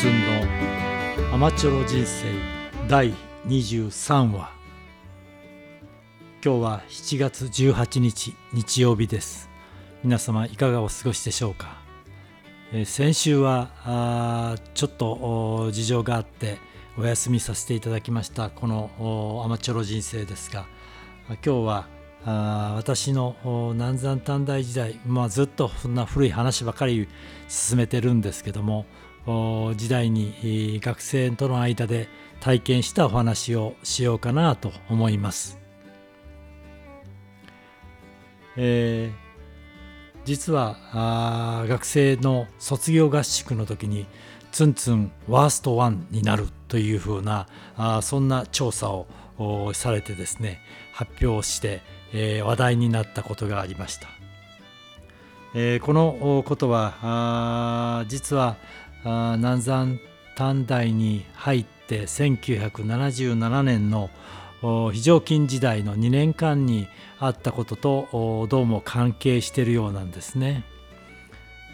ツンのアマチュア人生第23話。今日は7月18日日曜日です。皆様いかがお過ごしでしょうか、えー、先週はあちょっと事情があってお休みさせていただきましたこのアマチュア人生ですが今日はあ私の南山短大時代、まあ、ずっとそんな古い話ばかり進めてるんですけども時代に学生との間で体験したお話をしようかなと思います。えー、実はあ学生の卒業合宿の時にツンツンワーストワンになるというふうなあそんな調査をされてですね発表して、えー、話題になったことがありました。えー、このことは実は南山短大に入って1977年の非常勤時代の2年間にあったこととどうも関係しているようなんですね。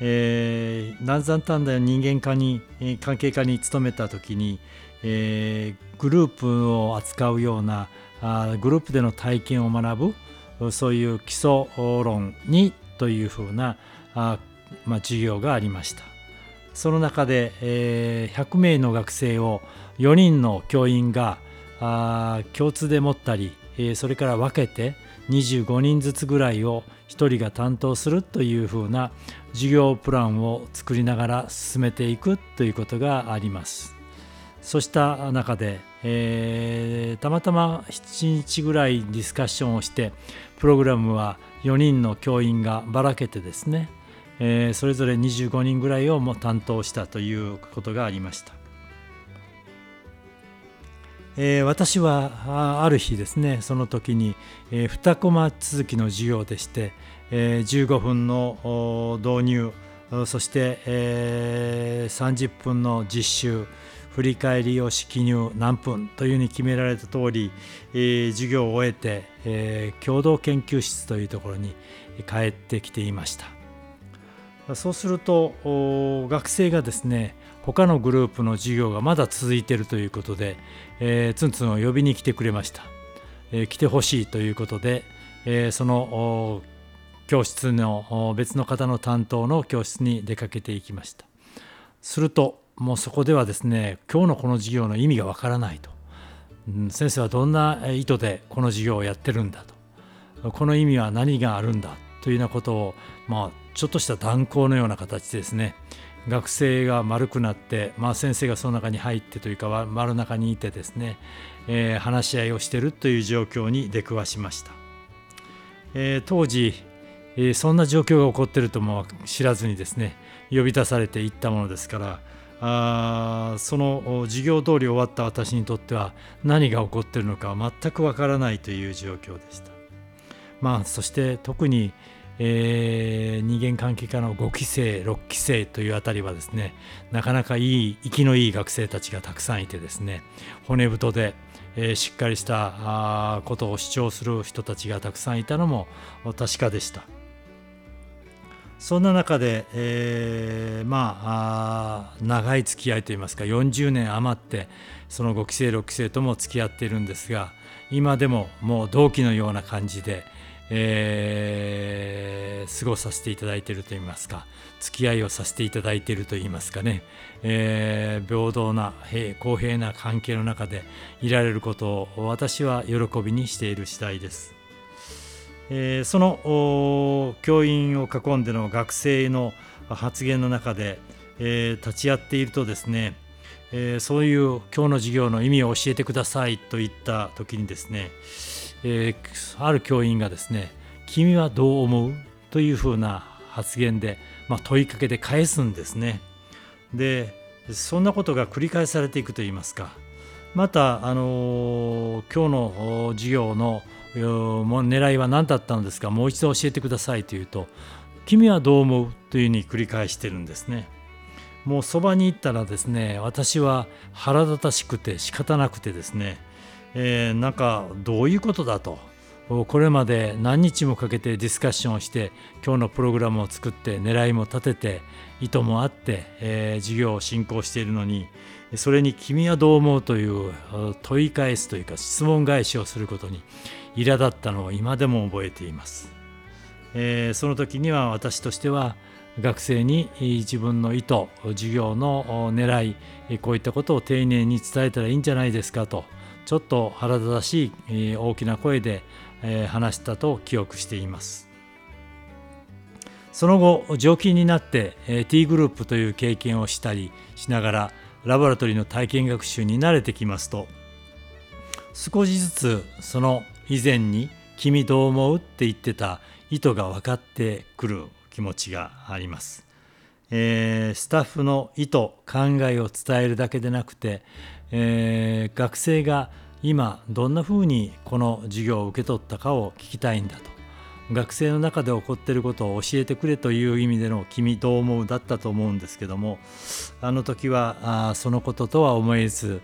えー、南山短大の人間科に関係科に勤めた時に、えー、グループを扱うようなあグループでの体験を学ぶそういう基礎論にというふうなあ、まあ、授業がありました。その中で、えー、100名の学生を4人の教員があ共通で持ったり、えー、それから分けて25人ずつぐらいを1人が担当するというふうな授業プランを作りながら進めていくということがあります。そうした中で、えー、たまたま7日ぐらいディスカッションをしてプログラムは4人の教員がばらけてですねえー、それぞれ25人ぐらいをも担当したということがありました。えー、私はある日ですねその時に、えー、2コマ続きの授業でして、えー、15分の導入そして、えー、30分の実習振り返りをし記入何分というふうに決められた通り、えー、授業を終えて、えー、共同研究室というところに帰ってきていました。そうすると学生がですね他のグループの授業がまだ続いているということで、えー、ツンツンを呼びに来てくれました、えー、来てほしいということで、えー、その教室の別の方の担当の教室に出かけていきました。するともうそこではですね今日のこの授業の意味がわからないと、うん、先生はどんな意図でこの授業をやってるんだと。この意味は何があるんだというようなことをまあちょっとした断交のような形ですね学生が丸くなって、まあ、先生がその中に入ってというか丸中にいてですね、えー、話し合いをしているという状況に出くわしました、えー、当時、えー、そんな状況が起こっているとも知らずにですね呼び出されていったものですからあその授業通り終わった私にとっては何が起こっているのか全くわからないという状況でした。まあ、そして特に、えー、人間関係科の5期生6期生というあたりはですねなかなかいい生きのいい学生たちがたくさんいてですね骨太で、えー、しっかりしたことを主張する人たちがたくさんいたのも確かでした。そんな中で、えー、まあ長い付き合いといいますか40年余ってその5期生6期生とも付き合っているんですが今でももう同期のような感じで、えー、過ごさせていただいているといいますか付き合いをさせていただいているといいますかね、えー、平等な公平な関係の中でいられることを私は喜びにしている次第です。えー、その教員を囲んでの学生の発言の中で、えー、立ち会っているとですね、えー、そういう今日の授業の意味を教えてくださいと言った時にですね、えー、ある教員がですね「君はどう思う?」というふうな発言で、まあ、問いかけて返すんですね。でそんなことが繰り返されていくといいますかまた、あのー、今日の授業の狙いは何だったのですか？もう一度教えてくださいというと「君はどう思う?」というふうに繰り返してるんですね。もうそばに行ったらですね私は腹立たしくて仕方なくてですねえー、なんかどういうことだと。これまで何日もかけてディスカッションをして今日のプログラムを作って狙いも立てて意図もあって、えー、授業を進行しているのにそれに君はどう思うという問い返すというか質問返しをすることに苛立ったのを今でも覚えています、えー、その時には私としては学生に自分の意図授業の狙いこういったことを丁寧に伝えたらいいんじゃないですかとちょっと腹立たしい大きな声で話したと記憶していますその後常勤になって T グループという経験をしたりしながらラボラトリーの体験学習に慣れてきますと少しずつその以前に「君どう思う?」って言ってた意図が分かってくる気持ちがあります。えー、スタッフの意図考えを伝えるだけでなくてえー、学生が今どんなふうにこの授業を受け取ったかを聞きたいんだと学生の中で起こっていることを教えてくれという意味での「君どう思う?」だったと思うんですけどもあの時はあそのこととは思えず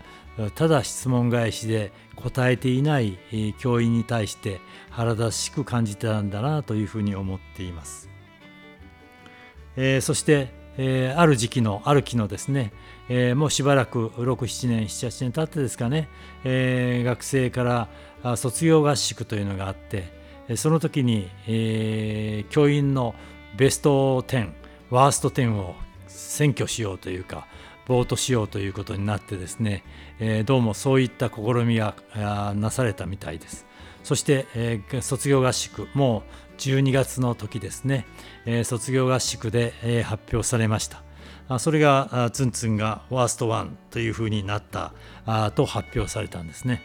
ただ質問返しで答えていない教員に対して腹立たしく感じてたんだなというふうに思っています。えー、そしてえー、ある時期のある期のですね、えー、もうしばらく67年78年経ってですかね、えー、学生から卒業合宿というのがあってその時に、え教員のベスト10ワースト10を選挙しようというかボートしようということになってですね、えどうもそういった試みがなされたみたいです。そして、え卒業合宿もう12月の時ですね、え卒業合宿で、え発表されました。あそれがツンツンがワースト1というふうになったあと発表されたんですね、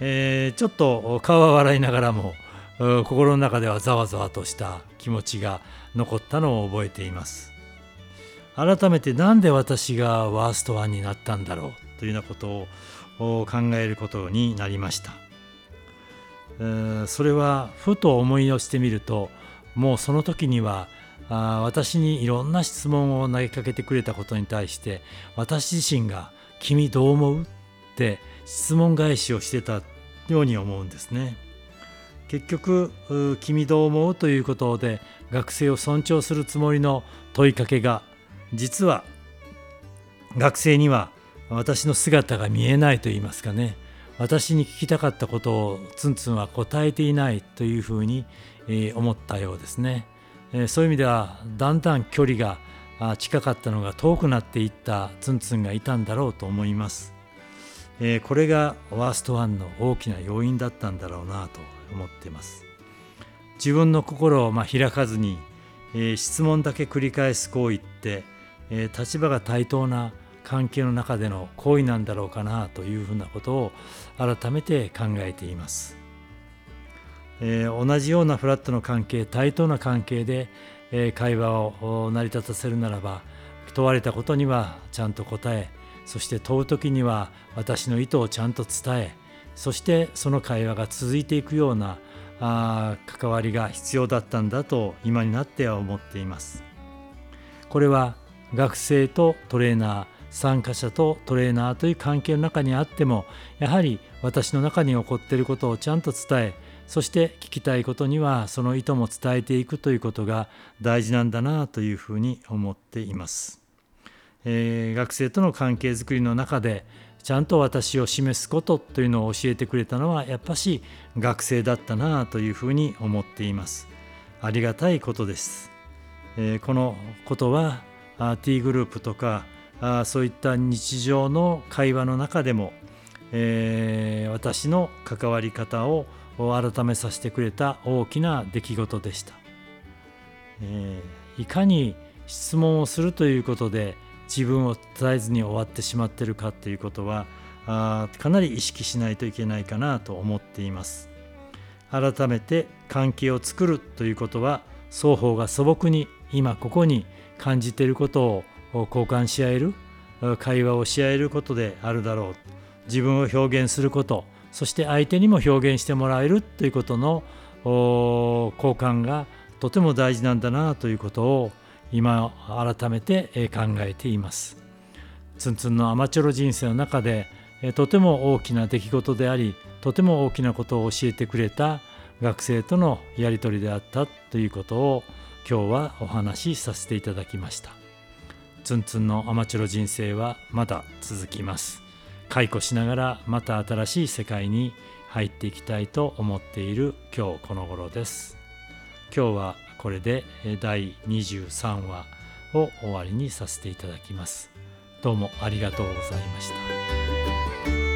えー、ちょっと顔は笑いながらも心の中ではざわざわとした気持ちが残ったのを覚えています。改めて何で私がワースト1になったんだろうというようなことを考えることになりましたそれはふと思いをしてみるともうその時には私にいろんな質問を投げかけてくれたことに対して私自身が「君どう思う?」って質問返しをしてたように思うんですね。結局「君どう思う?」ということで学生を尊重するつもりの問いかけが実は学生には私の姿が見えないと言いますかね私に聞きたかったことをツンツンは答えていないというふうに思ったようですね。そういう意味ではだんだん距離が近かったのが遠くなっていったツンツンがいたんだろうと思います。これがワーストワンの大きな要因だったんだろうなと思っています。自分の心をま開かずに質問だけ繰り返す行為ってえ立場が対等な関係の中での行為なんだろうかなというふうなことを改めて考えています。えー、同じようなフラットの関係対等な関係で、えー、会話を成り立たせるならば問われたことにはちゃんと答えそして問う時には私の意図をちゃんと伝えそしてその会話が続いていくようなあ関わりが必要だったんだと今になっては思っています。これは学生とトレーナー参加者とトレーナーという関係の中にあってもやはり私の中に起こっていることをちゃんと伝えそして聞きたいことにはその意図も伝えていくということが大事なんだなというふうに思っています。えー、学生との関係づくりの中でちゃんと私を示すことというのを教えてくれたのはやっぱし学生だったなというふうに思っています。ありがたいことです。えー、このことは T グループとかあそういった日常の会話の中でも、えー、私の関わり方を改めさせてくれた大きな出来事でした、えー、いかに質問をするということで自分を伝えずに終わってしまってるかということはあかなり意識しないといけないかなと思っています。改めて関係を作るということは双方が素朴に今ここに感じていることを交換し合える会話をし合えることであるだろう自分を表現することそして相手にも表現してもらえるということの交換がとても大事なんだなということを今改めて考えています。ツンツンのアマチュア人生の中でとても大きな出来事でありとても大きなことを教えてくれた学生とのやり取りであったということを今日はお話しさせていただきました。ツンツンのアマチュロ人生はまだ続きます。解雇しながらまた新しい世界に入っていきたいと思っている今日この頃です。今日はこれで第23話を終わりにさせていただきます。どうもありがとうございました。